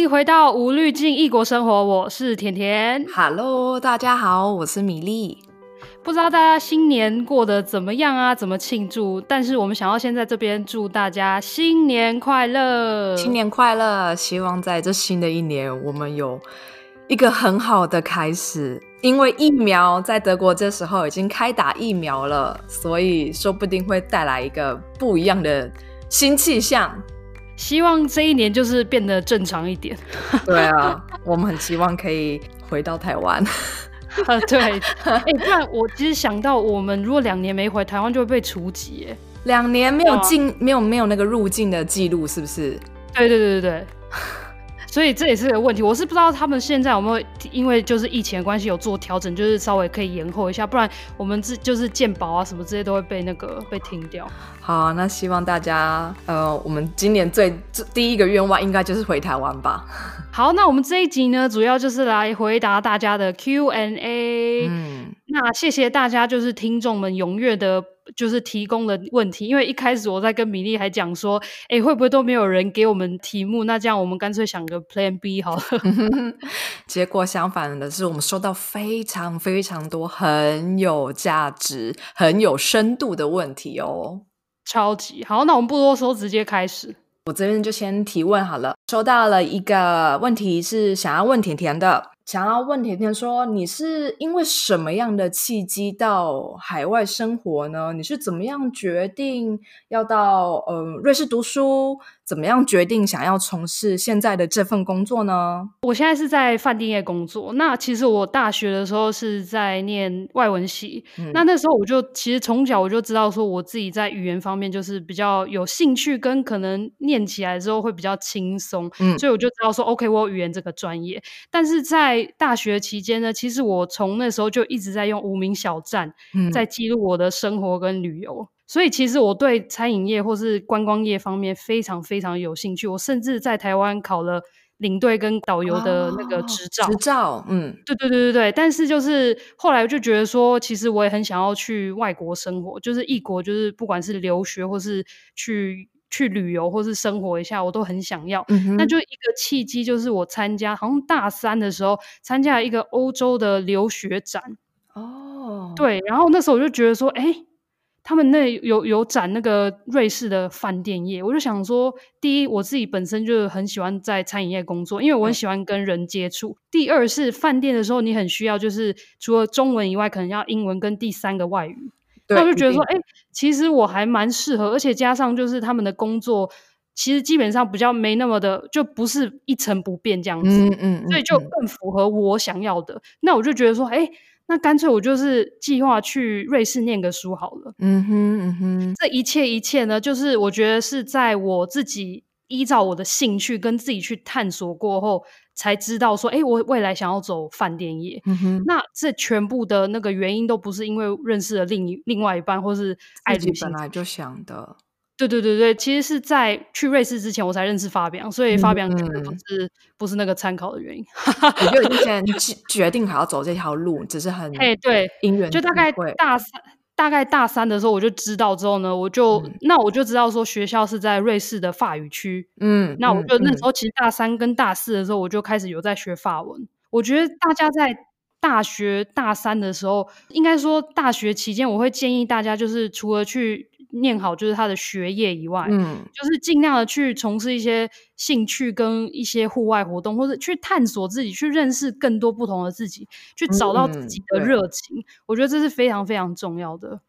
迎回到无滤镜异国生活，我是甜甜。Hello，大家好，我是米粒。不知道大家新年过得怎么样啊？怎么庆祝？但是我们想要先在这边祝大家新年快乐，新年快乐！希望在这新的一年，我们有一个很好的开始。因为疫苗在德国这时候已经开打疫苗了，所以说不定会带来一个不一样的新气象。希望这一年就是变得正常一点。对啊，我们很希望可以回到台湾。呃，对，哎、欸，不然我其实想到，我们如果两年没回台湾，就会被除籍。哎，两年没有进、啊，没有没有那个入境的记录，是不是？对对对对对。所以这也是个问题，我是不知道他们现在有没有因为就是疫情的关系有做调整，就是稍微可以延后一下，不然我们这就是鉴宝啊什么这些都会被那个被停掉。好，那希望大家呃，我们今年最第一个愿望应该就是回台湾吧。好，那我们这一集呢，主要就是来回答大家的 Q&A。嗯，那谢谢大家，就是听众们踊跃的。就是提供的问题，因为一开始我在跟米粒还讲说，哎、欸，会不会都没有人给我们题目？那这样我们干脆想个 Plan B 好了。结果相反的是，我们收到非常非常多很有价值、很有深度的问题哦，超级好。那我们不多说，直接开始。我这边就先提问好了。收到了一个问题，是想要问甜甜的。想要问甜甜说，你是因为什么样的契机到海外生活呢？你是怎么样决定要到嗯瑞士读书？怎么样决定想要从事现在的这份工作呢？我现在是在饭店业工作。那其实我大学的时候是在念外文系。嗯、那那时候我就其实从小我就知道说，我自己在语言方面就是比较有兴趣，跟可能念起来之后会比较轻松。嗯，所以我就知道说，OK，我有语言这个专业。但是在大学期间呢，其实我从那时候就一直在用无名小站，在记录我的生活跟旅游。嗯所以其实我对餐饮业或是观光业方面非常非常有兴趣，我甚至在台湾考了领队跟导游的那个执照。执照，嗯，对对对对对。但是就是后来我就觉得说，其实我也很想要去外国生活，就是异国，就是不管是留学或是去去旅游或是生活一下，我都很想要。那就一个契机，就是我参加，好像大三的时候参加了一个欧洲的留学展。哦。对，然后那时候我就觉得说，哎。他们那有有展那个瑞士的饭店业，我就想说，第一，我自己本身就很喜欢在餐饮业工作，因为我很喜欢跟人接触。嗯。第二是饭店的时候，你很需要就是除了中文以外，可能要英文跟第三个外语。那我就觉得说，哎，其实我还蛮适合，而且加上就是他们的工作，其实基本上比较没那么的，就不是一成不变这样子，嗯嗯，所以就更符合我想要的。那我就觉得说，哎。那干脆我就是计划去瑞士念个书好了。嗯哼，嗯哼，这一切一切呢，就是我觉得是在我自己依照我的兴趣跟自己去探索过后，才知道说，哎，我未来想要走饭店业。嗯哼，那这全部的那个原因都不是因为认识了另一另外一半，或是爱情本来就想的。对对对对，其实是在去瑞士之前我才认识发表，所以发表根本不是、嗯、不是那个参考的原因。我就已经先决定好要走这条路，只是很哎对，因缘就大概大三大概大三的时候我就知道之后呢，我就、嗯、那我就知道说学校是在瑞士的法语区。嗯，那我就、嗯、那时候其实大三跟大四的时候我就开始有在学法文。我觉得大家在大学大三的时候，应该说大学期间，我会建议大家就是除了去。念好就是他的学业以外，嗯，就是尽量的去从事一些兴趣跟一些户外活动，或者去探索自己，去认识更多不同的自己，去找到自己的热情。嗯，我觉得这是非常非常重要的。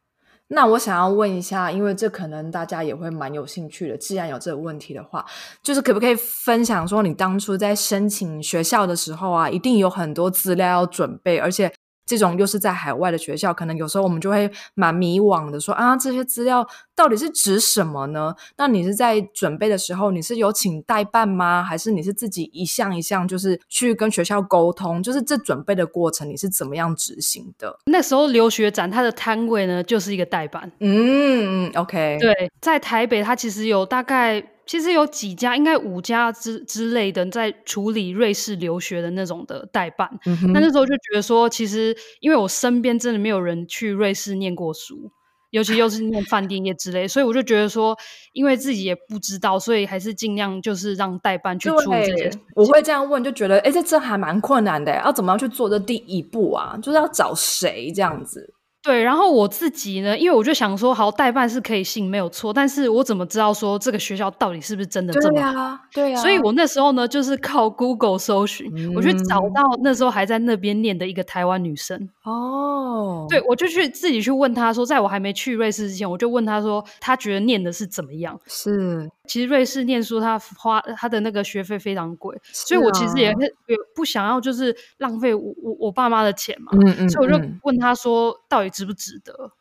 那我想要问一下，因为这可能大家也会蛮有兴趣的。既然有这个问题的话，就是可不可以分享说，你当初在申请学校的时候啊，一定有很多资料要准备，而且。这种又是在海外的学校，可能有时候我们就会蛮迷惘的说，说啊，这些资料到底是指什么呢？那你是在准备的时候，你是有请代办吗？还是你是自己一项一项就是去跟学校沟通？就是这准备的过程，你是怎么样执行的？那时候留学展它的摊位呢，就是一个代办。嗯，OK，对，在台北，它其实有大概。其实有几家，应该五家之之类的，在处理瑞士留学的那种的代办。那、嗯、那时候就觉得说，其实因为我身边真的没有人去瑞士念过书，尤其又是念饭店业之类，所以我就觉得说，因为自己也不知道，所以还是尽量就是让代办去处理这些。我会这样问，就觉得，哎，这这还蛮困难的，要怎么样去做这第一步啊？就是要找谁这样子？对，然后我自己呢，因为我就想说，好，代办是可以信，没有错，但是我怎么知道说这个学校到底是不是真的这么好？对啊，对啊。所以我那时候呢，就是靠 Google 搜寻，嗯、我去找到那时候还在那边念的一个台湾女生。哦，对，我就去自己去问她说，在我还没去瑞士之前，我就问她说，她觉得念的是怎么样？是。其实瑞士念书，他花他的那个学费非常贵，所以我其实也是也不想要就是浪费我我我爸妈的钱嘛，嗯嗯，所以我就问他说，到底值不值得？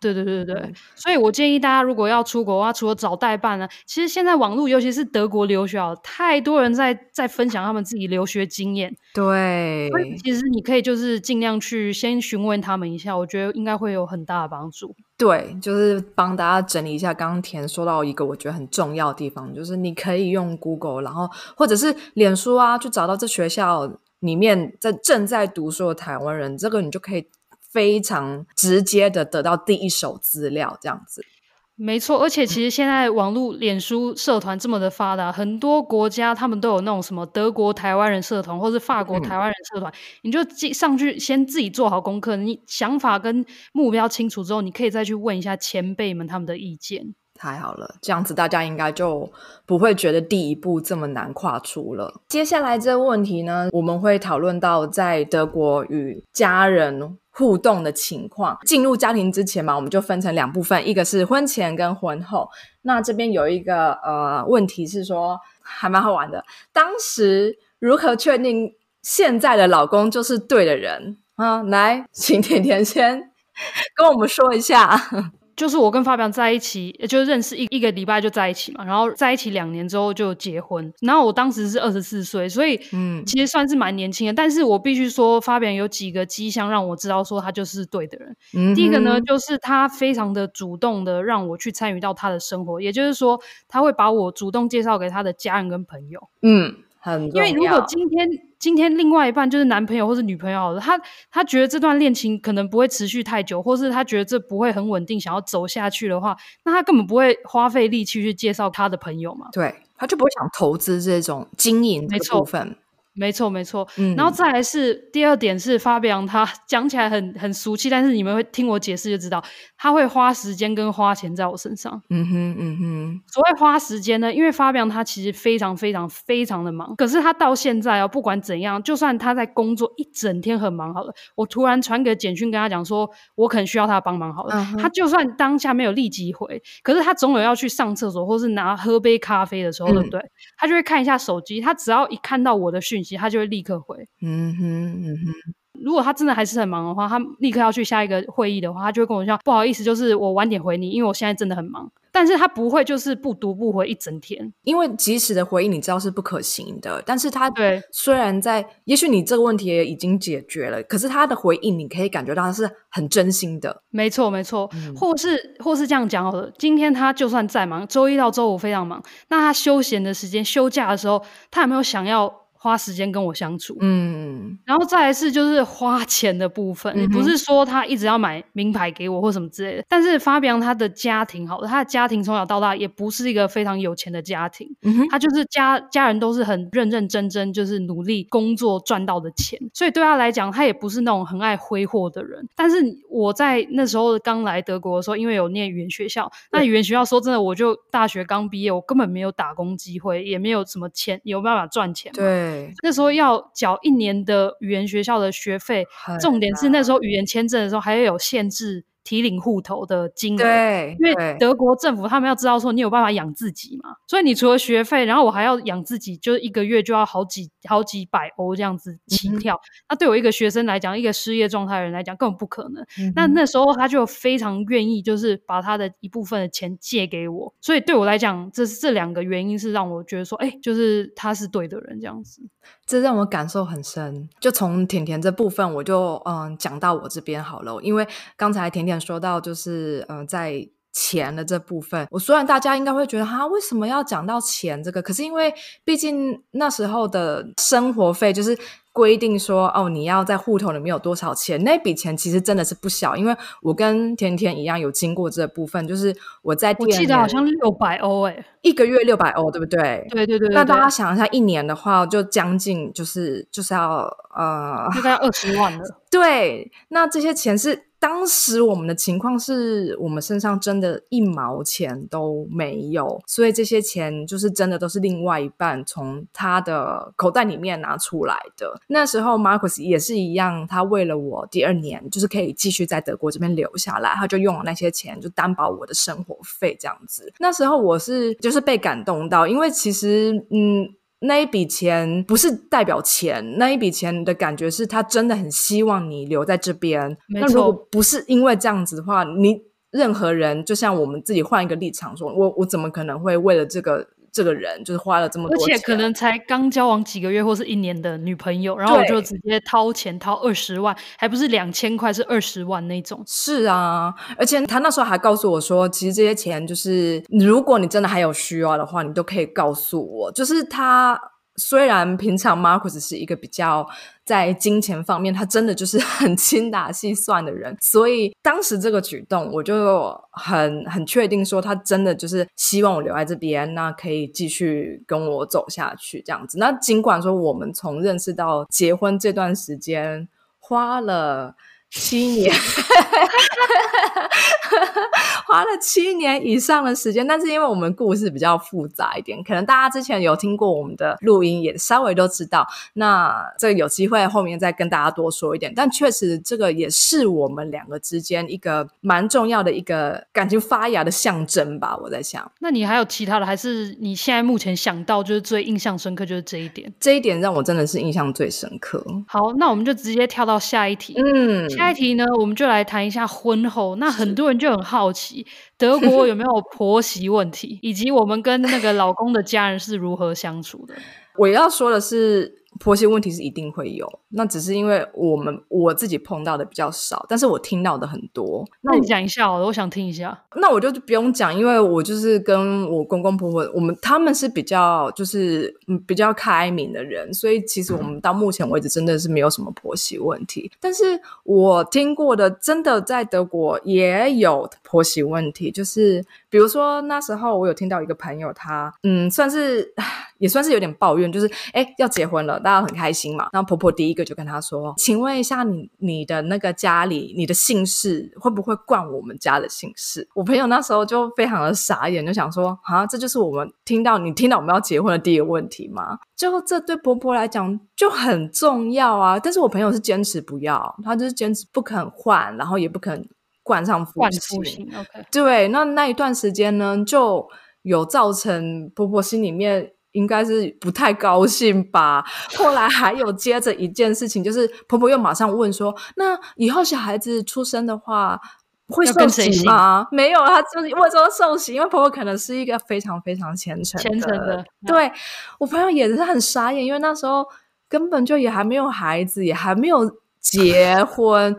对对对对对，所以我建议大家如果要出国的话，除了找代办呢，其实现在网络尤其是德国留学，太多人在在分享他们自己留学经验。对，所以其实你可以就是尽量去先询问他们一下，我觉得应该会有很大的帮助。对，就是帮大家整理一下。刚刚田说到一个我觉得很重要的地方，就是你可以用 Google，然后或者是脸书啊，去找到这学校里面在正在读书的台湾人，这个你就可以。非常直接的得到第一手资料，这样子。没错，而且其实现在网络、脸书社团这么的发达，很多国家他们都有那种什么德国台湾人社团，或是法国台湾人社团，嗯、你就上去先自己做好功课，你想法跟目标清楚之后，你可以再去问一下前辈们他们的意见。太好了，这样子大家应该就不会觉得第一步这么难跨出了。接下来这个问题呢，我们会讨论到在德国与家人互动的情况。进入家庭之前嘛，我们就分成两部分，一个是婚前跟婚后。那这边有一个呃问题是说，还蛮好玩的。当时如何确定现在的老公就是对的人啊？来，请甜甜先跟我们说一下。就是我跟发表在一起，就是认识一一个礼拜就在一起嘛，然后在一起两年之后就结婚。然后我当时是二十四岁，所以嗯，其实算是蛮年轻的。但是我必须说，发表有几个迹象让我知道说他就是对的人。嗯，第一个呢，就是他非常的主动的让我去参与到他的生活，也就是说，他会把我主动介绍给他的家人跟朋友。嗯。很因为如果今天今天另外一半就是男朋友或是女朋友好了，他他觉得这段恋情可能不会持续太久，或是他觉得这不会很稳定，想要走下去的话，那他根本不会花费力气去介绍他的朋友嘛。对，他就不会想投资这种经营这部分。没错，没错。嗯，然后再来是第二点是发表他讲起来很很俗气，但是你们会听我解释就知道，他会花时间跟花钱在我身上。嗯哼，嗯哼。所谓花时间呢，因为发表他其实非常非常非常的忙，可是他到现在哦，不管怎样，就算他在工作一整天很忙好了，我突然传个简讯跟他讲说，我可能需要他帮忙好了，嗯。他就算当下没有立即回，可是他总有要去上厕所或是拿喝杯咖啡的时候，嗯、对不对？他就会看一下手机，他只要一看到我的讯息。他就会立刻回。嗯哼，嗯哼。如果他真的还是很忙的话，他立刻要去下一个会议的话，他就会跟我说：“不好意思，就是我晚点回你，因为我现在真的很忙。”但是他不会就是不读不回一整天，因为及时的回应你知道是不可行的。但是他对虽然在，也许你这个问题也已经解决了，可是他的回应你可以感觉到他是很真心的。没错，没错。嗯、或是或是这样讲好了，今天他就算再忙，周一到周五非常忙，那他休闲的时间、休假的时候，他有没有想要？花时间跟我相处，嗯，然后再来是就是花钱的部分，嗯、不是说他一直要买名牌给我或什么之类的。但是发表他的家庭好了，他的家庭从小到大也不是一个非常有钱的家庭，嗯哼，他就是家家人都是很认认真真，就是努力工作赚到的钱，所以对他来讲，他也不是那种很爱挥霍的人。但是我在那时候刚来德国的时候，因为有念语言学校，那语言学校说真的，我就大学刚毕业，我根本没有打工机会，也没有什么钱，有办法赚钱，对。那时候要缴一年的语言学校的学费，重点是那时候语言签证的时候还要有限制。提领户头的金额，对，因为德国政府他们要知道说你有办法养自己嘛，所以你除了学费，然后我还要养自己，就是一个月就要好几好几百欧这样子起跳。嗯、那对我一个学生来讲，一个失业状态的人来讲，根本不可能。嗯、那那时候他就非常愿意，就是把他的一部分的钱借给我，所以对我来讲，这这两个原因是让我觉得说，哎、欸，就是他是对的人这样子。这让我感受很深。就从甜甜这部分，我就嗯讲到我这边好了，因为刚才恬恬说到，就是嗯、呃，在钱的这部分。我虽然大家应该会觉得哈，为什么要讲到钱这个？可是因为毕竟那时候的生活费就是。规定说哦，你要在户头里面有多少钱？那笔钱其实真的是不小，因为我跟甜甜一样有经过这部分，就是我在，我记得好像六百欧诶，一个月六百欧，对不对？对对对，对。那大家想一下，一年的话就将近就是就是要呃，大概二十万了。对，那这些钱是。当时我们的情况是我们身上真的一毛钱都没有，所以这些钱就是真的都是另外一半从他的口袋里面拿出来的。那时候 Marcus 也是一样，他为了我第二年就是可以继续在德国这边留下来，他就用了那些钱就担保我的生活费这样子。那时候我是就是被感动到，因为其实嗯。那一笔钱不是代表钱，那一笔钱的感觉是他真的很希望你留在这边。那如果不是因为这样子的话，你任何人就像我们自己换一个立场说，我我怎么可能会为了这个？这个人就是花了这么多钱，而且可能才刚交往几个月或是一年的女朋友，然后我就直接掏钱掏二十万，还不是两千块，是二十万那种。是啊，而且他那时候还告诉我说，其实这些钱就是，如果你真的还有需要的话，你都可以告诉我。就是他。虽然平常 Marcus 是一个比较在金钱方面，他真的就是很精打细算的人，所以当时这个举动，我就很很确定说，他真的就是希望我留在这边，那可以继续跟我走下去这样子。那尽管说我们从认识到结婚这段时间花了。七年，花了七年以上的时间，但是因为我们故事比较复杂一点，可能大家之前有听过我们的录音，也稍微都知道。那这个有机会后面再跟大家多说一点。但确实，这个也是我们两个之间一个蛮重要的一个感情发芽的象征吧。我在想，那你还有其他的，还是你现在目前想到就是最印象深刻，就是这一点？这一点让我真的是印象最深刻。好，那我们就直接跳到下一题。嗯。下一题呢，我们就来谈一下婚后。那很多人就很好奇，德国有没有婆媳问题，以及我们跟那个老公的家人是如何相处的。我要说的是。婆媳问题是一定会有，那只是因为我们我自己碰到的比较少，但是我听到的很多。那你讲一下好了，我想听一下。那我就不用讲，因为我就是跟我公公婆婆，我们他们是比较就是嗯比较开明的人，所以其实我们到目前为止真的是没有什么婆媳问题。但是我听过的，真的在德国也有婆媳问题，就是比如说那时候我有听到一个朋友他，他嗯算是也算是有点抱怨，就是哎要结婚了。大家很开心嘛，然后婆婆第一个就跟她说：“请问一下你，你你的那个家里，你的姓氏会不会冠我们家的姓氏？”我朋友那时候就非常的傻眼，就想说：“啊，这就是我们听到你听到我们要结婚的第一个问题吗？”就这对婆婆来讲就很重要啊。但是我朋友是坚持不要，她就是坚持不肯换，然后也不肯冠上夫姓。OK，对，那那一段时间呢，就有造成婆婆心里面。应该是不太高兴吧。后来还有接着一件事情，就是婆婆又马上问说：“那以后小孩子出生的话，会受洗吗？”没有，她就是问说受洗，因为婆婆可能是一个非常非常虔诚虔诚的。对，我朋友也是很傻眼，因为那时候根本就也还没有孩子，也还没有结婚。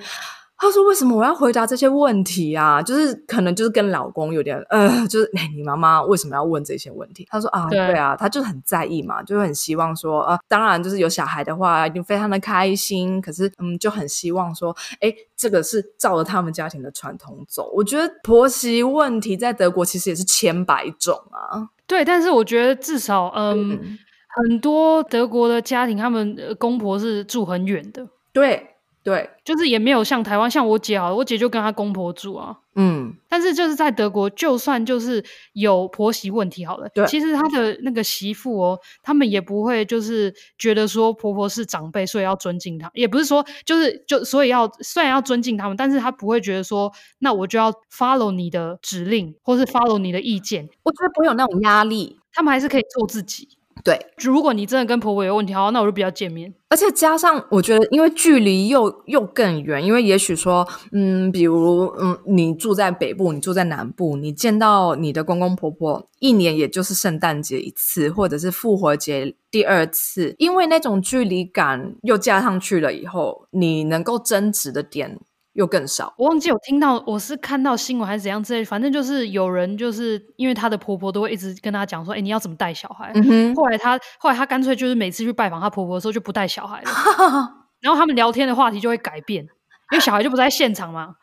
他说：“为什么我要回答这些问题啊？就是可能就是跟老公有点呃，就是哎，你妈妈为什么要问这些问题？”他说：“啊，对，对啊，他就很在意嘛，就很希望说，呃，当然就是有小孩的话，一定非常的开心。可是，嗯，就很希望说，哎，这个是照着他们家庭的传统走。我觉得婆媳问题在德国其实也是千百种啊。对，但是我觉得至少，嗯，嗯很多德国的家庭，他们公婆是住很远的。对。”对，就是也没有像台湾，像我姐好了，我姐就跟她公婆住啊。嗯，但是就是在德国，就算就是有婆媳问题好了，对，其实她的那个媳妇哦，他们也不会就是觉得说婆婆是长辈，所以要尊敬她，也不是说就是就所以要虽然要尊敬他们，但是她不会觉得说那我就要 follow 你的指令，或是 follow 你的意见，我觉得不会有那种压力，他们还是可以做自己。对，如果你真的跟婆婆有问题，好，那我就不要见面。而且加上，我觉得因为距离又又更远，因为也许说，嗯，比如，嗯，你住在北部，你住在南部，你见到你的公公婆婆一年也就是圣诞节一次，或者是复活节第二次，因为那种距离感又加上去了以后，你能够争执的点又更少。我忘记有听到，我是看到新闻还是怎样之类，反正就是有人就是因为她的婆婆都会一直跟她讲说，哎、欸，你要怎么带小孩？嗯、哼后来她后来她干脆就是每次去拜访她婆婆的时候就不带小孩了，然后他们聊天的话题就会改变。因为小孩就不在现场嘛，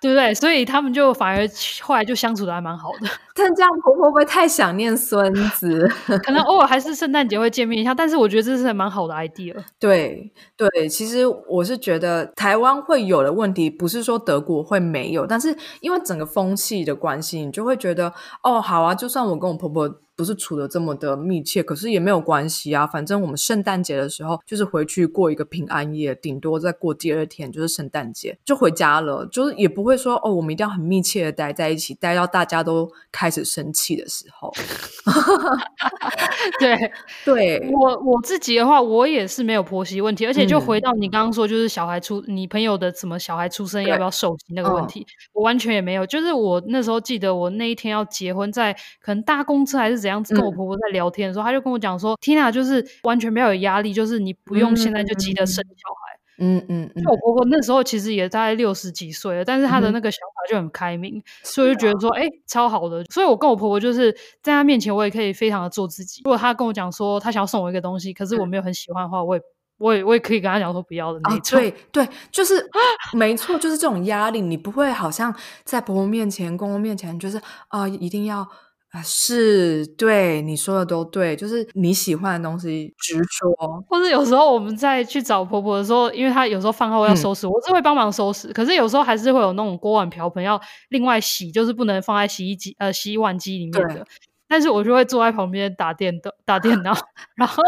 对不对？所以他们就反而后来就相处的还蛮好的。但这样婆婆会不会太想念孙子？可能偶尔还是圣诞节会见面一下，但是我觉得这是蛮好的 idea。对对，其实我是觉得台湾会有的问题，不是说德国会没有，但是因为整个风气的关系，你就会觉得哦，好啊，就算我跟我婆婆。不是处的这么的密切，可是也没有关系啊。反正我们圣诞节的时候就是回去过一个平安夜，顶多再过第二天就是圣诞节就回家了，就是也不会说哦，我们一定要很密切的待在一起，待到大家都开始生气的时候。对 对，对我我自己的话，我也是没有婆媳问题，而且就回到你刚刚说，就是小孩出、嗯、你朋友的什么小孩出生要不要受刑那个问题，嗯、我完全也没有。就是我那时候记得，我那一天要结婚，在可能搭公车还是怎。样子跟我婆婆在聊天的时候，嗯、他就跟我讲说：“Tina 就是完全没有压力，就是你不用现在就急着生小孩。”嗯嗯嗯。就我婆婆那时候其实也大概六十几岁了，但是她的那个想法就很开明，嗯、所以就觉得说：“哎、欸，超好的。”所以，我跟我婆婆就是在她面前，我也可以非常的做自己。如果她跟我讲说她想要送我一个东西，可是我没有很喜欢的话，我也我也我也可以跟她讲说不要的那种。对对，就是没错，就是这种压力，你不会好像在婆婆面前、公公面前，就是啊、呃，一定要。啊，是对你说的都对，就是你喜欢的东西执着。或者有时候我们在去找婆婆的时候，因为她有时候饭后要收拾，嗯、我是会帮忙收拾。可是有时候还是会有那种锅碗瓢盆要另外洗，就是不能放在洗衣机呃洗碗机里面的。但是我就会坐在旁边打电动打电脑，然后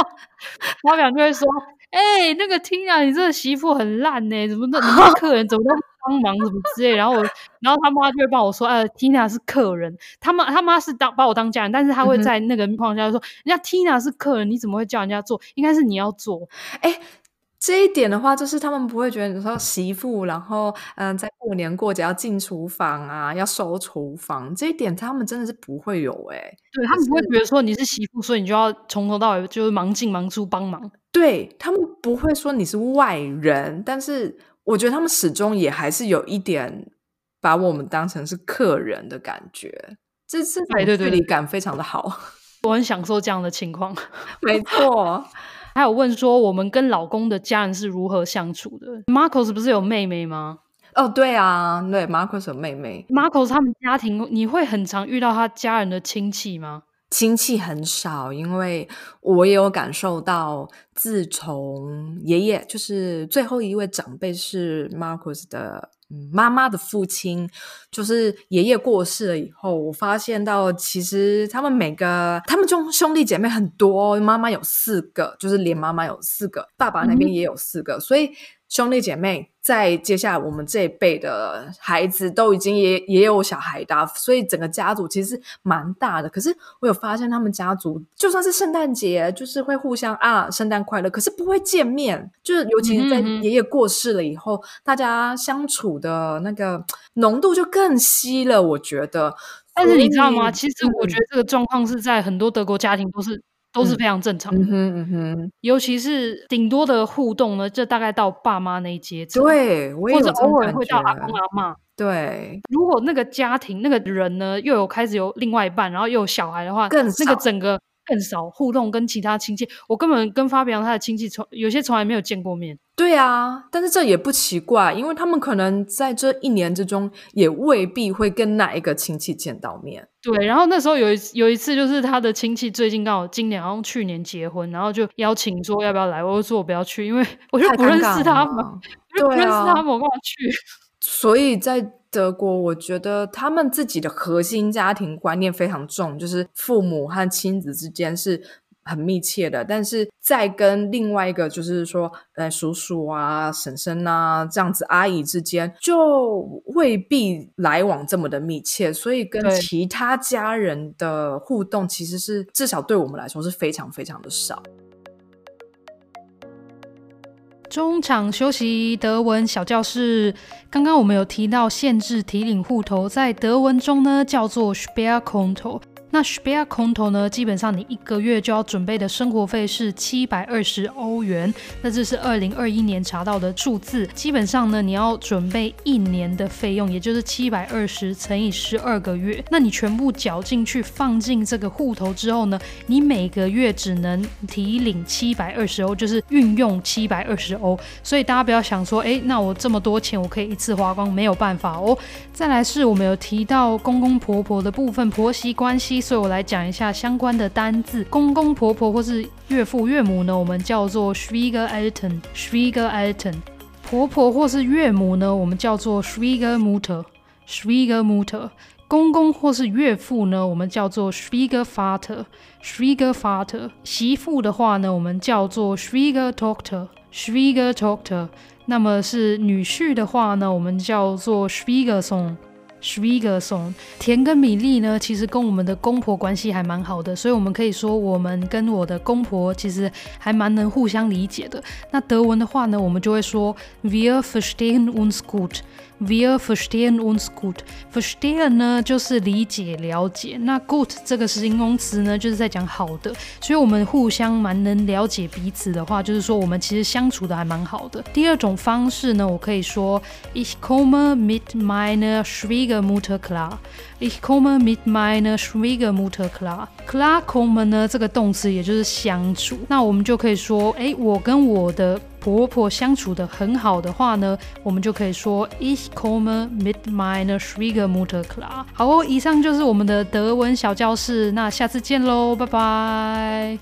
妈妈就会说：“哎、欸，那个 Tina，你这个媳妇很烂呢，怎么那？客人怎么都……”帮忙什么之类，然后我，然后他妈就会帮我说：“呃，Tina 是客人，他妈他妈是当把我当家人，但是他会在那个情况下说，人家 Tina 是客人，你怎么会叫人家做？应该是你要做。”哎，这一点的话，就是他们不会觉得你说媳妇，然后嗯、呃，在过年过节要进厨房啊，要收厨房，这一点他们真的是不会有哎，对他们不会觉得说你是媳妇，所以你就要从头到尾就是忙进忙出帮忙，对他们不会说你是外人，但是。我觉得他们始终也还是有一点把我们当成是客人的感觉，这这种距离感非常的好，对对对，我很享受这样的情况。没错，还有问说我们跟老公的家人是如何相处的？Marcos 不是有妹妹吗？哦，对啊，对，Marcos 有妹妹。Marcos 他们家庭，你会很常遇到他家人的亲戚吗？亲戚很少，因为我也有感受到，自从爷爷就是最后一位长辈是 Marcus 的妈妈的父亲，就是爷爷过世了以后，我发现到其实他们每个他们中兄弟姐妹很多，妈妈有四个，就是连妈妈有四个，爸爸那边也有四个，嗯、所以。兄弟姐妹在接下来我们这一辈的孩子都已经也也有小孩的，所以整个家族其实蛮大的。可是我有发现，他们家族就算是圣诞节，就是会互相啊圣诞快乐，可是不会见面。就是尤其是在爷爷过世了以后，嗯嗯大家相处的那个浓度就更稀了。我觉得，但是你知道吗？其实我觉得这个状况是在很多德国家庭都是。都是非常正常的，嗯哼嗯哼，尤其是顶多的互动呢，就大概到爸妈那一阶层，对，我也或者偶尔会到阿公阿妈，对。如果那个家庭那个人呢，又有开始有另外一半，然后又有小孩的话，更少那个整个。更少互动，跟其他亲戚，我根本跟发表他的亲戚从有些从来没有见过面。对啊，但是这也不奇怪，因为他们可能在这一年之中也未必会跟哪一个亲戚见到面。对，然后那时候有一有一次，就是他的亲戚最近刚好今年好像去年结婚，然后就邀请说要不要来，我就说我不要去，因为 我就不认识他们，我就不认识他们，我干嘛去？所以在。德国，我觉得他们自己的核心家庭观念非常重，就是父母和亲子之间是很密切的。但是在跟另外一个，就是说，呃，叔叔啊、婶婶啊这样子阿姨之间，就未必来往这么的密切。所以跟其他家人的互动，其实是至少对我们来说是非常非常的少。中场休息，德文小教室。刚刚我们有提到限制提领户头，在德文中呢叫做 Spare Konto。那 Sparkonto 呢，基本上你一个月就要准备的生活费是七百二十欧元，那这是二零二一年查到的数字。基本上呢，你要准备一年的费用，也就是七百二十乘以十二个月。那你全部缴进去，放进这个户头之后呢，你每个月只能提领七百二十欧，就是运用七百二十欧。所以大家不要想说，哎，那我这么多钱，我可以一次花光？没有办法哦。再来是我们有提到公公婆婆的部分，婆媳关系。所以我来讲一下相关的单字，公公婆婆或是岳父岳母呢，我们叫做 Schwiegereltern，Schwiegereltern；婆婆或是岳母呢，我们叫做 Schwiegermutter，Schwiegermutter；公公或是岳父呢，我们叫做 Schwiegervater，Schwiegervater；媳妇的话呢，我们叫做 Schwiegertochter，Schwiegertochter；那么是女婿的话呢，我们叫做 Schwiegersohn。Schwiegersohn，田跟米粒呢，其实跟我们的公婆关系还蛮好的，所以我们可以说我们跟我的公婆其实还蛮能互相理解的。那德文的话呢，我们就会说 Wir verstehen uns gut。Wir verstehen uns gut。Verstehen 呢就是理解、了解。那 gut 这个形容词呢，就是在讲好的。所以我们互相蛮能了解彼此的话，就是说我们其实相处的还蛮好的。第二种方式呢，我可以说 Ich komme mit meiner Schwiegermutter klar。Ich komme mit meiner Schwiegermutter klar。Klarkommen 呢这个动词也就是相处。那我们就可以说，哎，我跟我的。婆婆相处得很好的话呢，我们就可以说 Ich komme mit meiner Schwiegermutter klar。好哦，以上就是我们的德文小教室，那下次见喽，拜拜。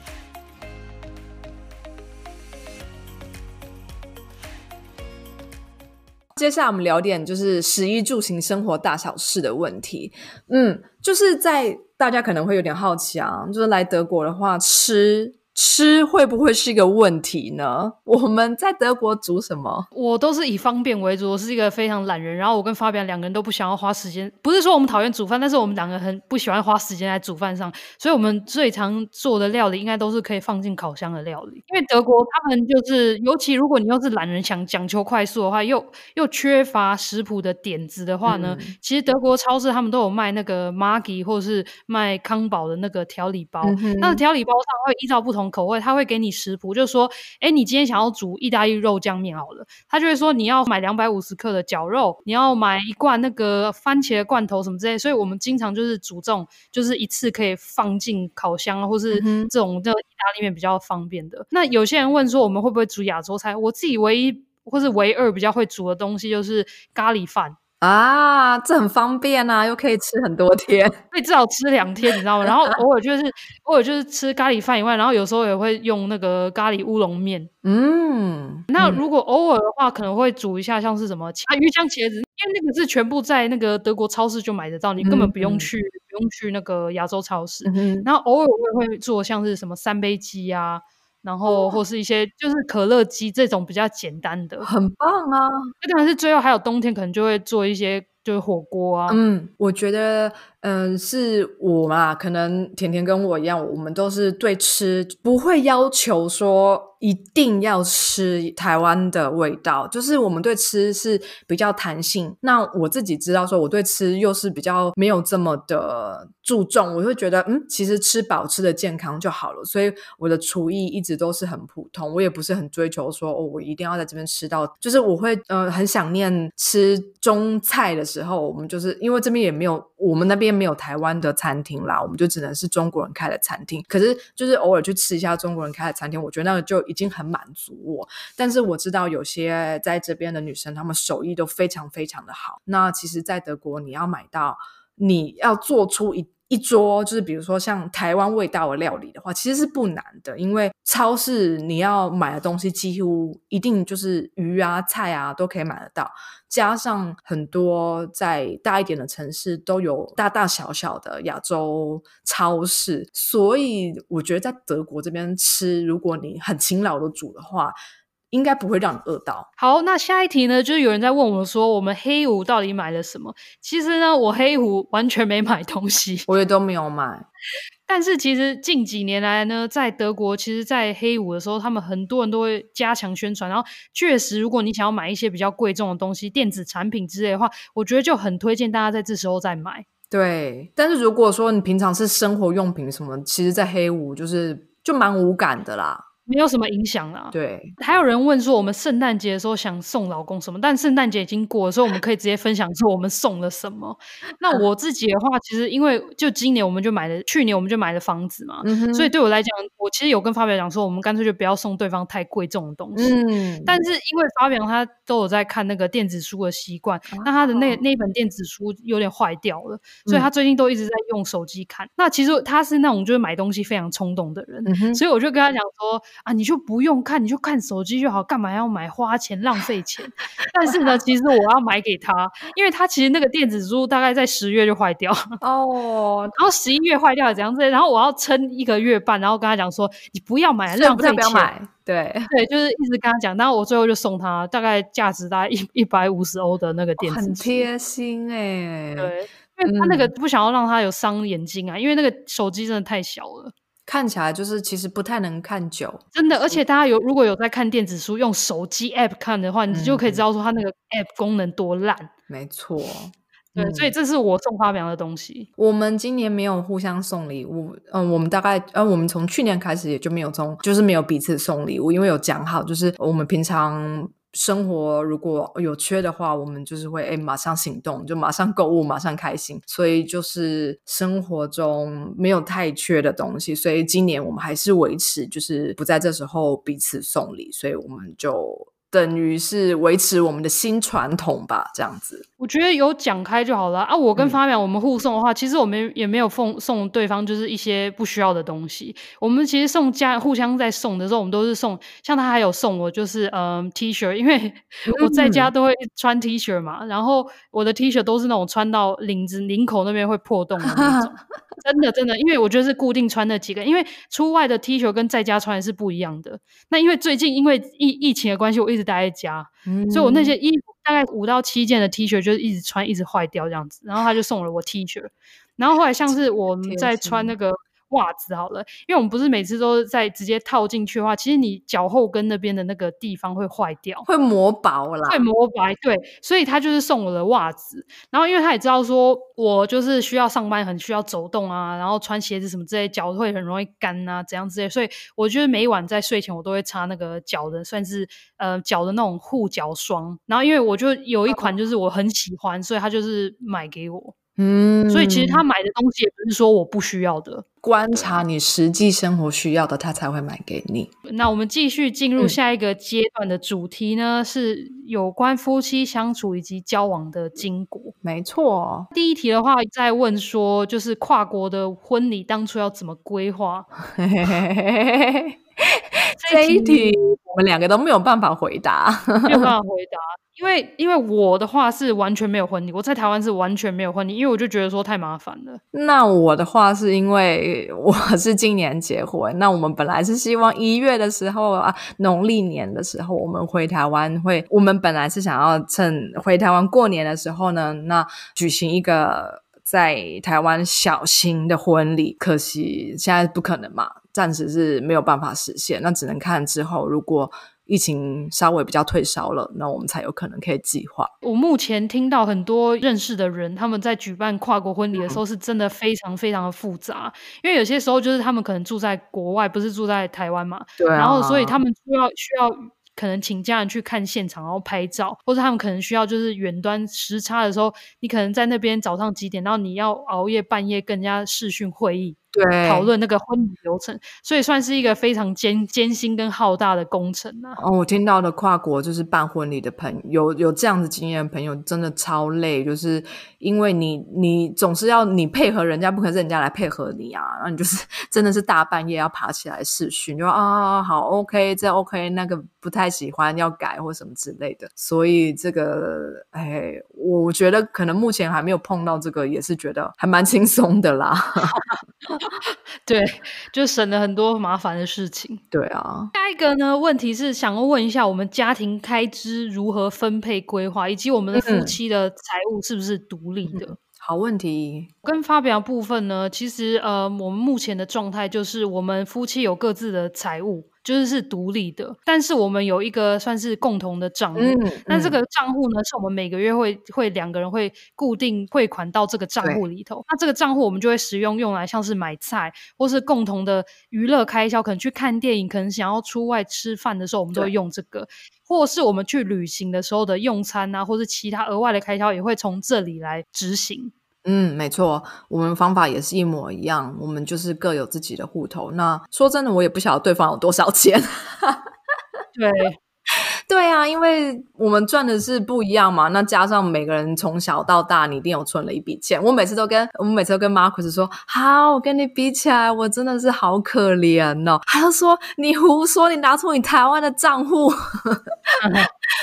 接下来我们聊点就是食衣住行生活大小事的问题。嗯，就是在大家可能会有点好奇啊，就是来德国的话吃。吃会不会是一个问题呢？我们在德国煮什么？我都是以方便为主，我是一个非常懒人。然后我跟发表两个人都不想要花时间，不是说我们讨厌煮饭，但是我们两个很不喜欢花时间在煮饭上。所以，我们最常做的料理应该都是可以放进烤箱的料理。因为德国他们就是，尤其如果你又是懒人，想讲求快速的话，又又缺乏食谱的点子的话呢，嗯、其实德国超市他们都有卖那个 Maggi 或是卖康宝的那个调理包。嗯、那调理包上会依照不同。口味，他会给你食谱，就是说，哎，你今天想要煮意大利肉酱面好了，他就会说你要买两百五十克的绞肉，你要买一罐那个番茄罐头什么之类，所以我们经常就是煮这种，就是一次可以放进烤箱，或是这种这个意大利面比较方便的。那有些人问说，我们会不会煮亚洲菜？我自己唯一或是唯二比较会煮的东西就是咖喱饭。啊，这很方便啊，又可以吃很多天，可以至少吃两天，你知道吗？然后 偶尔就是偶尔就是吃咖喱饭以外，然后有时候也会用那个咖喱乌龙面。嗯，那如果偶尔的话，可能会煮一下像是什么啊鱼香茄子，因为那个是全部在那个德国超市就买得到，你根本不用去、嗯、不用去那个亚洲超市。嗯、然后偶尔我也会做像是什么三杯鸡啊。然后或是一些就是可乐鸡这种比较简单的，很棒啊！那当然是最后还有冬天可能就会做一些就是火锅啊。嗯，我觉得。嗯，是我嘛？可能甜甜跟我一样，我们都是对吃不会要求说一定要吃台湾的味道，就是我们对吃是比较弹性。那我自己知道说，我对吃又是比较没有这么的注重，我会觉得嗯，其实吃饱吃的健康就好了。所以我的厨艺一直都是很普通，我也不是很追求说哦，我一定要在这边吃到。就是我会呃很想念吃中菜的时候，我们就是因为这边也没有我们那边。没有台湾的餐厅啦，我们就只能是中国人开的餐厅。可是就是偶尔去吃一下中国人开的餐厅，我觉得那个就已经很满足我。但是我知道有些在这边的女生，她们手艺都非常非常的好。那其实，在德国你要买到，你要做出一一桌，就是比如说像台湾味道的料理的话，其实是不难的，因为超市你要买的东西几乎一定就是鱼啊、菜啊都可以买得到，加上很多在大一点的城市都有大大小小的亚洲超市，所以我觉得在德国这边吃，如果你很勤劳的煮的话。应该不会让你饿到。好，那下一题呢？就是有人在问我们说，我们黑五到底买了什么？其实呢，我黑五完全没买东西，我也都没有买。但是其实近几年来呢，在德国，其实，在黑五的时候，他们很多人都会加强宣传。然后，确实，如果你想要买一些比较贵重的东西，电子产品之类的话，我觉得就很推荐大家在这时候再买。对，但是如果说你平常是生活用品什么，其实，在黑五就是就蛮无感的啦。没有什么影响啦。对，还有人问说，我们圣诞节的时候想送老公什么？但圣诞节已经过了，所以我们可以直接分享说我们送了什么。那我自己的话，其实因为就今年我们就买了，去年我们就买了房子嘛，嗯、所以对我来讲，我其实有跟发表讲说，我们干脆就不要送对方太贵重的东西。嗯，但是因为发表他都有在看那个电子书的习惯，哦、那他的那那本电子书有点坏掉了，所以他最近都一直在用手机看。嗯、那其实他是那种就是买东西非常冲动的人，嗯、所以我就跟他讲说。啊，你就不用看，你就看手机就好，干嘛要买？花钱浪费钱。但是呢，其实我要买给他，因为他其实那个电子书大概在十月就坏掉哦，然后十一月坏掉了怎样子？然后我要撑一个月半，然后跟他讲说，你不要买，浪费钱。不要买，对对，就是一直跟他讲。然后我最后就送他大概价值大概一一百五十欧的那个电子书，很贴心哎、欸。对，因为他那个不想要让他有伤眼睛啊，嗯、因为那个手机真的太小了。看起来就是其实不太能看久，真的。而且大家有如果有在看电子书，用手机 app 看的话，你就可以知道说它那个 app 功能多烂。没错，对，嗯、所以这是我送花苗的东西。我们今年没有互相送礼物，嗯，我们大概，呃，我们从去年开始也就没有从，就是没有彼此送礼物，因为有讲好，就是我们平常。生活如果有缺的话，我们就是会哎马上行动，就马上购物，马上开心。所以就是生活中没有太缺的东西，所以今年我们还是维持，就是不在这时候彼此送礼，所以我们就。等于是维持我们的新传统吧，这样子。我觉得有讲开就好了啊！我跟发淼我们互送的话，嗯、其实我们也没有送送对方就是一些不需要的东西。我们其实送家互相在送的时候，我们都是送，像他还有送我就是嗯 T 恤，因为我在家都会穿 T 恤嘛，嗯、然后我的 T 恤都是那种穿到领子领口那边会破洞的那种。真的真的，因为我觉得是固定穿那几个，因为出外的 T 恤跟在家穿的是不一样的。那因为最近因为疫疫情的关系，我一直待在家，嗯、所以我那些衣服大概五到七件的 T 恤就是一直穿，一直坏掉这样子。然后他就送了我 T 恤，然后后来像是我们在穿那个。袜子好了，因为我们不是每次都在直接套进去的话，其实你脚后跟那边的那个地方会坏掉，会磨薄啦，会磨白。对，所以他就是送我的袜子。然后因为他也知道说我就是需要上班，很需要走动啊，然后穿鞋子什么之类，脚会很容易干啊，怎样之类。所以我觉得每一晚在睡前我都会擦那个脚的，算是呃脚的那种护脚霜。然后因为我就有一款就是我很喜欢，所以他就是买给我。嗯，所以其实他买的东西也不是说我不需要的，观察你实际生活需要的，他才会买给你。那我们继续进入下一个阶段的主题呢，嗯、是有关夫妻相处以及交往的经过。没错，第一题的话在问说，就是跨国的婚礼当初要怎么规划？这一题我们两个都没有办法回答，没有办法回答。因为因为我的话是完全没有婚礼，我在台湾是完全没有婚礼，因为我就觉得说太麻烦了。那我的话是因为我是今年结婚，那我们本来是希望一月的时候啊，农历年的时候我们回台湾会，我们本来是想要趁回台湾过年的时候呢，那举行一个在台湾小型的婚礼，可惜现在不可能嘛，暂时是没有办法实现，那只能看之后如果。疫情稍微比较退烧了，那我们才有可能可以计划。我目前听到很多认识的人，他们在举办跨国婚礼的时候，是真的非常非常的复杂，嗯、因为有些时候就是他们可能住在国外，不是住在台湾嘛，对、啊，然后所以他们需要需要可能请家人去看现场，然后拍照，或者他们可能需要就是远端时差的时候，你可能在那边早上几点，然后你要熬夜半夜跟人家视讯会议。对，讨论那个婚礼流程，所以算是一个非常艰艰辛跟浩大的工程啊。哦，我听到的跨国就是办婚礼的朋友，有有这样子经验的朋友，真的超累，就是因为你你总是要你配合人家，不可能是人家来配合你啊。然后你就是 真的是大半夜要爬起来试训，就说啊好 OK，这 OK，那个不太喜欢要改或什么之类的。所以这个哎，我觉得可能目前还没有碰到这个，也是觉得还蛮轻松的啦。对，就省了很多麻烦的事情。对啊，下一个呢，问题是想要问一下，我们家庭开支如何分配规划，以及我们的夫妻的财务是不是独立的？嗯，好问题。跟发表部分呢，其实呃，我们目前的状态就是，我们夫妻有各自的财务。就是是独立的，但是我们有一个算是共同的账户。嗯，那这个账户呢，是我们每个月会会两个人会固定汇款到这个账户里头。那这个账户我们就会使用用来像是买菜，或是共同的娱乐开销，可能去看电影，可能想要出外吃饭的时候，我们都会用这个，或是我们去旅行的时候的用餐啊，或是其他额外的开销，也会从这里来执行。嗯，没错，我们方法也是一模一样，我们就是各有自己的户头。那说真的，我也不晓得对方有多少钱。对。对啊，因为我们赚的是不一样嘛。那加上每个人从小到大，你一定有存了一笔钱。我每次都跟我们每次都跟 Marcus 说：“好，我跟你比起来，我真的是好可怜哦。”他就说：“你胡说，你拿出你台湾的账户。”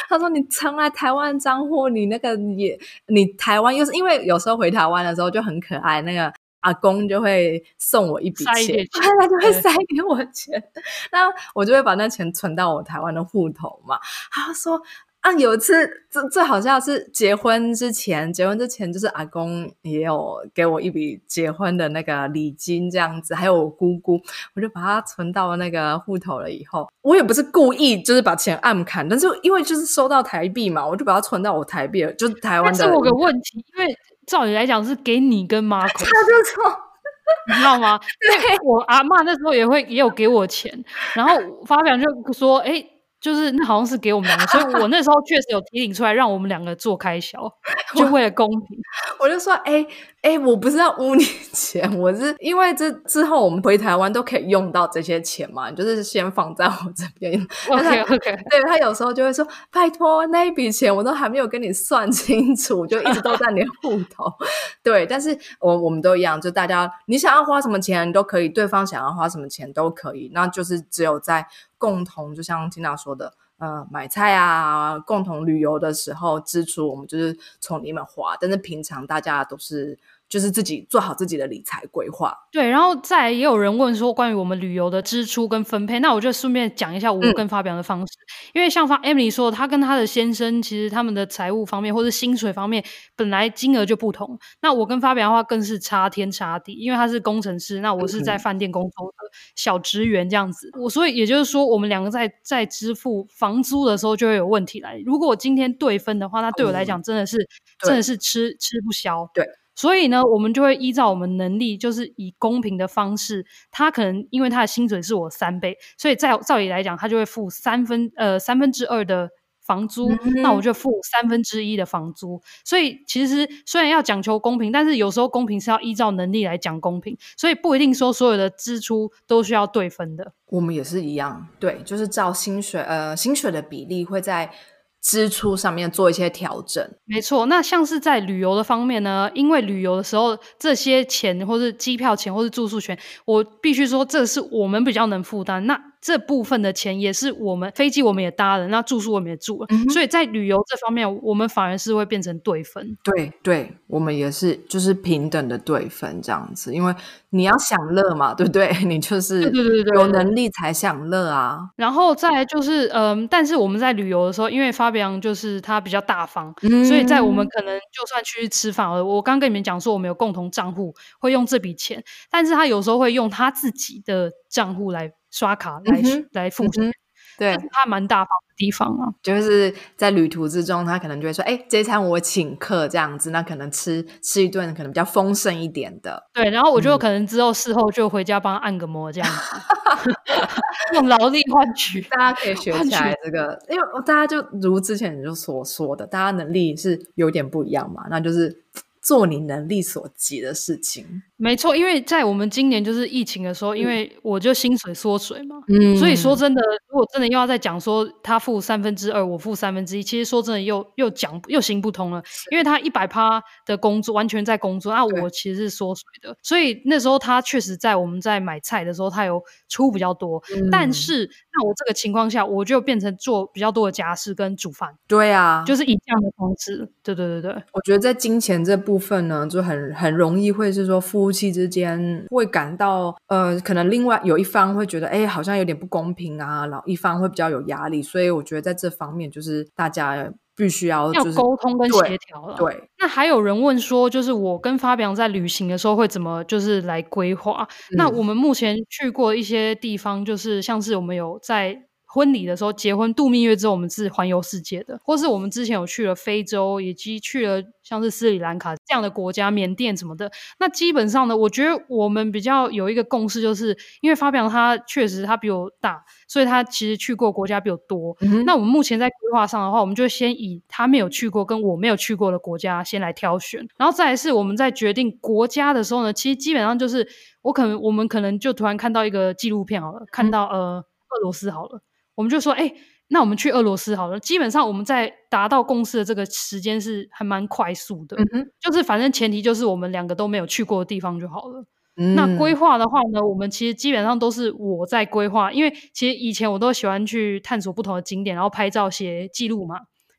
他说：“你常来台湾账户，你那个也你台湾又是因为有时候回台湾的时候就很可爱，那个。”阿公就会送我一笔钱，他就会塞给我钱，那我就会把那钱存到我台湾的户头嘛。他说啊，有一次这这好像是结婚之前，结婚之前就是阿公也有给我一笔结婚的那个礼金这样子，还有我姑姑，我就把它存到了那个户头了。以后我也不是故意就是把钱暗砍，但是因为就是收到台币嘛，我就把它存到我台币了，就是台湾的。但是我有个问题，因为。照理来讲是给你跟 Marco，他就说，你知道吗？对，我阿嬷那时候也会也有给我钱，然后发表就说，哎、欸。就是那好像是给我们两个，所以我那时候确实有提醒出来，让我们两个做开销，就为了公平。我就说，哎、欸、哎、欸，我不是要污你钱，我是因为这之后我们回台湾都可以用到这些钱嘛，就是先放在我这边。OK OK，对，他有时候就会说，拜托那一笔钱我都还没有跟你算清楚，就一直都在你户头。对，但是我我们都一样，就大家你想要花什么钱都可以，对方想要花什么钱都可以，那就是只有在。共同就像金娜说的，呃，买菜啊，共同旅游的时候支出，我们就是从里面花。但是平常大家都是。就是自己做好自己的理财规划。对，然后再也有人问说关于我们旅游的支出跟分配，那我就顺便讲一下我跟发表的方式。嗯、因为像发 Emily 说，她跟她的先生其实他们的财务方面或者薪水方面本来金额就不同。那我跟发表的话更是差天差地，因为他是工程师，那我是在饭店工作的小职员这样子。我、嗯、所以也就是说，我们两个在在支付房租的时候就会有问题来。如果我今天对分的话，那对我来讲真的是、嗯、真的是吃吃不消。对。所以呢，我们就会依照我们能力，就是以公平的方式。他可能因为他的薪水是我三倍，所以在照理来讲，他就会付三分呃三分之二的房租，嗯，那我就付三分之一的房租。所以其实虽然要讲求公平，但是有时候公平是要依照能力来讲公平，所以不一定说所有的支出都需要对分的。我们也是一样，对，就是照薪水呃薪水的比例会在。支出上面做一些调整，没错。那像是在旅游的方面呢，因为旅游的时候这些钱，或是机票钱，或是住宿钱，我必须说这是我们比较能负担。那这部分的钱也是我们飞机我们也搭了，那住宿我们也住了，嗯、所以在旅游这方面，我们反而是会变成对分。对对，我们也是就是平等的对分这样子，因为你要享乐嘛，对不对？你就是有能力才享乐啊。然后再来就是，嗯、呃，但是我们在旅游的时候，因为发表就是他比较大方、嗯，所以在我们可能就算去吃饭了，我刚跟你们讲说我们有共同账户，会用这笔钱，但是他有时候会用他自己的账户来。刷卡来、嗯、来付钱、嗯，对，他蛮大方的地方啊，就是在旅途之中，他可能就会说：“哎，这餐我请客，这样子，那可能吃吃一顿可能比较丰盛一点的。”对，然后我就可能之后事后就回家帮他按个摩，这样子，用劳力换取，大家可以学起来这个，因为大家就如之前你就所说的，大家能力是有点不一样嘛，那就是。做你能力所及的事情，没错。因为在我们今年就是疫情的时候，嗯、因为我就薪水缩水嘛，嗯，所以说真的，如果真的又要再讲说他付三分之二，我付三分之一，其实说真的又又讲又行不通了。因为他一百趴的工作完全在工作，那我其实是缩水的，所以那时候他确实在我们在买菜的时候，他有出比较多，嗯、但是那我这个情况下，我就变成做比较多的家事跟煮饭，对啊，就是以这样的方式，对对对对。我觉得在金钱这部。分呢，就很很容易会是说夫妻之间会感到呃，可能另外有一方会觉得，哎，好像有点不公平啊，然后一方会比较有压力，所以我觉得在这方面就是大家必须要要沟通跟协调了。对，那还有人问说，就是我跟 Fabian 在旅行的时候会怎么就是来规划？嗯、那我们目前去过一些地方，就是像是我们有在。婚礼的时候，结婚度蜜月之后，我们是环游世界的，或是我们之前有去了非洲，以及去了像是斯里兰卡这样的国家，缅甸什么的。那基本上呢，我觉得我们比较有一个共识，就是因为 Fabian 他确实他比我大，所以他其实去过国家比我多。嗯、那我们目前在规划上的话，我们就先以他没有去过跟我没有去过的国家先来挑选，然后再来是我们在决定国家的时候呢，其实基本上就是我可能我们可能就突然看到一个纪录片好了，看到呃俄罗斯好了。我们就说，哎，那我们去俄罗斯好了。基本上我们在达到共识的这个时间是还蛮快速的，嗯，就是反正前提就是我们两个都没有去过的地方就好了。嗯，那规划的话呢，我们其实基本上都是我在规划，因为其实以前我都喜欢去探索不同的景点，然后拍照、写记录嘛。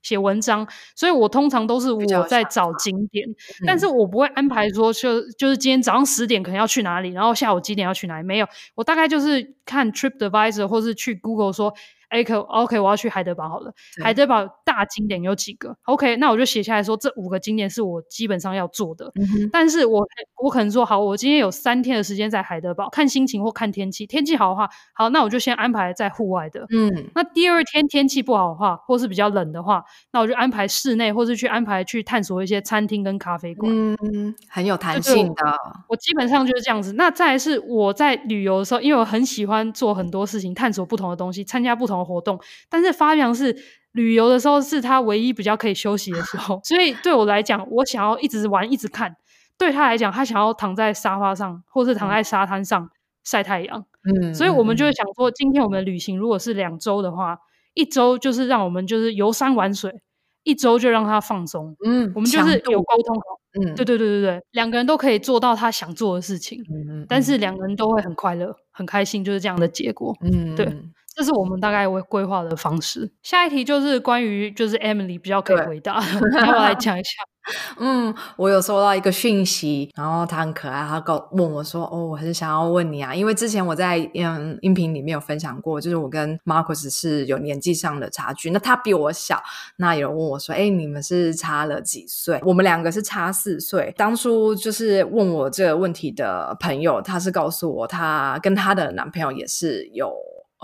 写文章，所以我通常都是我在找景点，但是我不会安排说就就是今天早上十点可能要去哪里，然后下午几点要去哪里，没有，我大概就是看 TripAdvisor 或是去 Google 说。哎，可 OK，我要去海德堡好了。海德堡大景点有几个？OK，那我就写下来说，这五个景点是我基本上要做的。嗯、但是我我可能说好，我今天有三天的时间在海德堡，看心情或看天气。天气好的话，好，那我就先安排在户外的。嗯，那第二天天气不好的话，或是比较冷的话，那我就安排室内，或是去安排去探索一些餐厅跟咖啡馆。嗯，很有弹性的我。我基本上就是这样子。那再来是我在旅游的时候，因为我很喜欢做很多事情，探索不同的东西，参加不同。活动，但是 Fabian 是旅游的时候是他唯一比较可以休息的时候，所以对我来讲，我想要一直玩一直看；对他来讲，他想要躺在沙发上或是躺在沙滩上晒太阳。嗯，所以我们就会想说，今天我们的旅行如果是两周的话，一周就是让我们就是游山玩水，一周就让他放松。嗯，我们就是有沟通好。嗯，对对对对对，两个人都可以做到他想做的事情。嗯嗯，但是两个人都会很快乐、很开心，就是这样的结果。嗯，对。这是我们大概会规划的方式。下一题就是关于，就是 Emily 比较可以回答，然后来讲一下。嗯，我有收到一个讯息，然后他很可爱，他告问我说：“哦，我很想要问你啊，因为之前我在嗯音频里面有分享过，就是我跟 Marcus 是有年纪上的差距，那他比我小。那有人问我说：‘哎，你们是差了几岁？’我们两个是差四岁。当初就是问我这个问题的朋友，他是告诉我，他跟他的男朋友也是有。”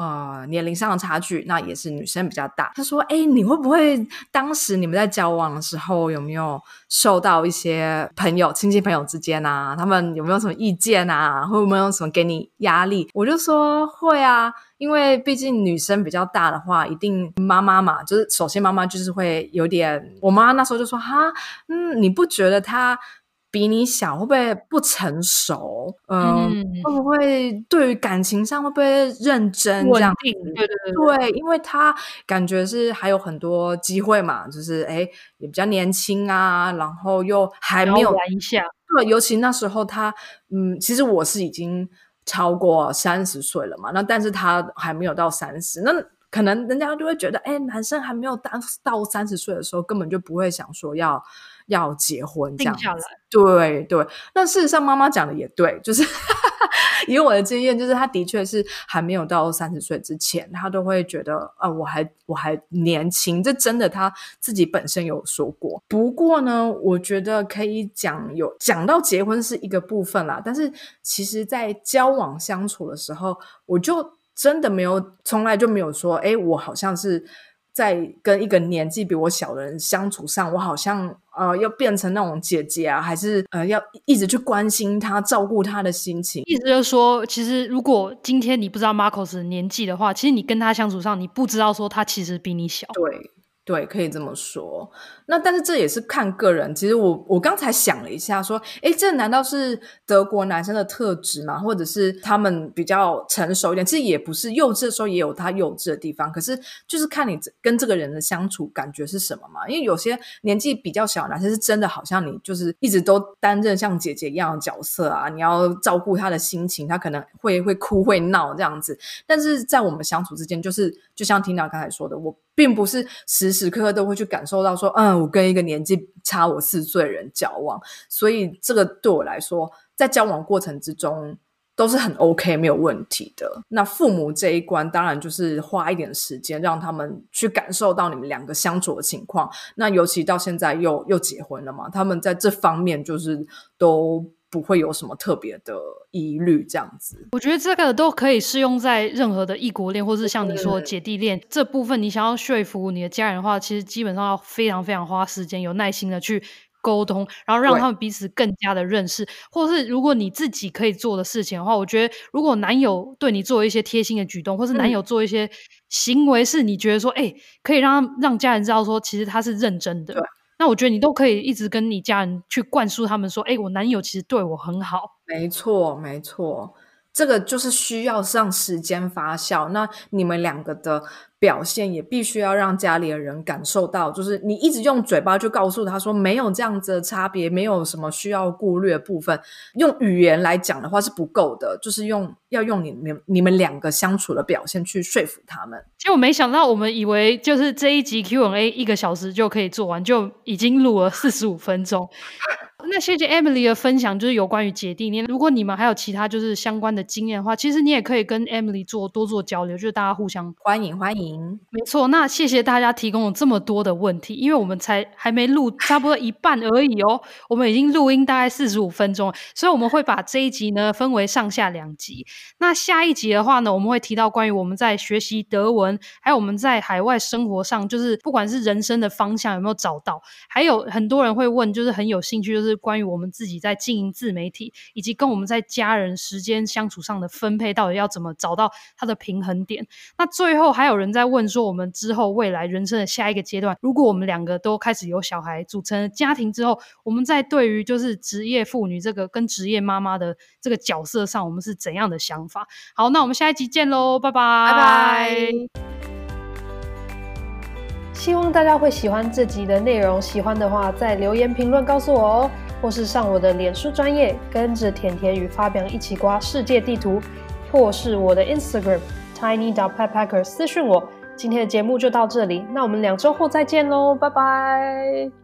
呃，年龄上的差距，那也是女生比较大。他说：“哎，你会不会当时你们在交往的时候，有没有受到一些朋友、亲戚朋友之间啊，他们有没有什么意见啊？会不会有什么给你压力？”我就说：“会啊，因为毕竟女生比较大的话，一定妈妈嘛，就是首先妈妈就是会有点。我妈那时候就说：‘哈，嗯，你不觉得她？’”比你小会不会不成熟？呃、嗯，会不会对于感情上会不会认真这样？对对对，对，因为他感觉是还有很多机会嘛，就是哎也比较年轻啊，然后又还没有玩一下。对，尤其那时候他，嗯，其实我是已经超过三十岁了嘛，那但是他还没有到三十，那可能人家就会觉得，哎男生还没有到到三十岁的时候，根本就不会想说要。要结婚这样子，对对。那事实上，妈妈讲的也对，就是 以我的经验，就是他的确是还没有到三十岁之前，他都会觉得啊、呃，我还我还年轻。这真的他自己本身有说过。不过呢，我觉得可以讲有讲到结婚是一个部分啦，但是其实在交往相处的时候，我就真的没有，从来就没有说，哎，我好像是。在跟一个年纪比我小的人相处上，我好像呃要变成那种姐姐啊，还是呃要一直去关心他、照顾他的心情。意思就是说，其实如果今天你不知道 Marcus 的年纪的话，其实你跟他相处上，你不知道说他其实比你小。对。对，可以这么说。那但是这也是看个人。其实我我刚才想了一下，说，诶，这难道是德国男生的特质吗？或者是他们比较成熟一点？其实也不是，幼稚的时候也有他幼稚的地方。可是就是看你跟这个人的相处感觉是什么嘛。因为有些年纪比较小的男生是真的好像你就是一直都担任像姐姐一样的角色啊，你要照顾他的心情，他可能会会哭会闹这样子。但是在我们相处之间，就是就像听到刚才说的，我。并不是时时刻刻都会去感受到说，嗯，我跟一个年纪差我四岁的人交往，所以这个对我来说，在交往过程之中都是很 OK 没有问题的。那父母这一关，当然就是花一点时间让他们去感受到你们两个相处的情况。那尤其到现在又又结婚了嘛，他们在这方面就是都不会有什么特别的疑虑，这样子。我觉得这个都可以适用在任何的异国恋，或是像你说的姐弟恋这部分。你想要说服你的家人的话，其实基本上要非常非常花时间，有耐心的去沟通，然后让他们彼此更加的认识。或是如果你自己可以做的事情的话，我觉得如果男友对你做一些贴心的举动，或是男友做一些行为是你觉得说，哎、嗯，可以让让家人知道说，其实他是认真的。那我觉得你都可以一直跟你家人去灌输他们说，哎，我男友其实对我很好。没错，没错，这个就是需要让时间发酵。那你们两个的。表现也必须要让家里的人感受到，就是你一直用嘴巴就告诉他说没有这样子的差别，没有什么需要顾虑的部分，用语言来讲的话是不够的，就是用要用你你你们两个相处的表现去说服他们。结果没想到，我们以为就是这一集 Q&A 一个小时就可以做完，就已经录了四十五分钟。那谢谢 Emily 的分享，就是有关于姐弟恋。如果你们还有其他就是相关的经验的话，其实你也可以跟 Emily 做多做交流，就是大家互相欢迎欢迎。没错，那谢谢大家提供了这么多的问题，因为我们才还没录差不多一半而已哦，我们已经录音大概四十五分钟，所以我们会把这一集呢分为上下两集。那下一集的话呢，我们会提到关于我们在学习德文，还有我们在海外生活上，就是不管是人生的方向有没有找到，还有很多人会问，就是很有兴趣，就是。关于我们自己在经营自媒体，以及跟我们在家人时间相处上的分配，到底要怎么找到它的平衡点？那最后还有人在问说，我们之后未来人生的下一个阶段，如果我们两个都开始有小孩，组成家庭之后，我们在对于就是职业妇女这个跟职业妈妈的这个角色上，我们是怎样的想法？好，那我们下一集见喽，拜拜，拜拜。希望大家会喜欢这集的内容，喜欢的话在留言评论告诉我哦，或是上我的脸书专业，跟着甜甜与发表一起刮世界地图，或是我的 Instagram tiny_dog_petpacker 私讯我。今天的节目就到这里，那我们两周后再见喽，拜拜。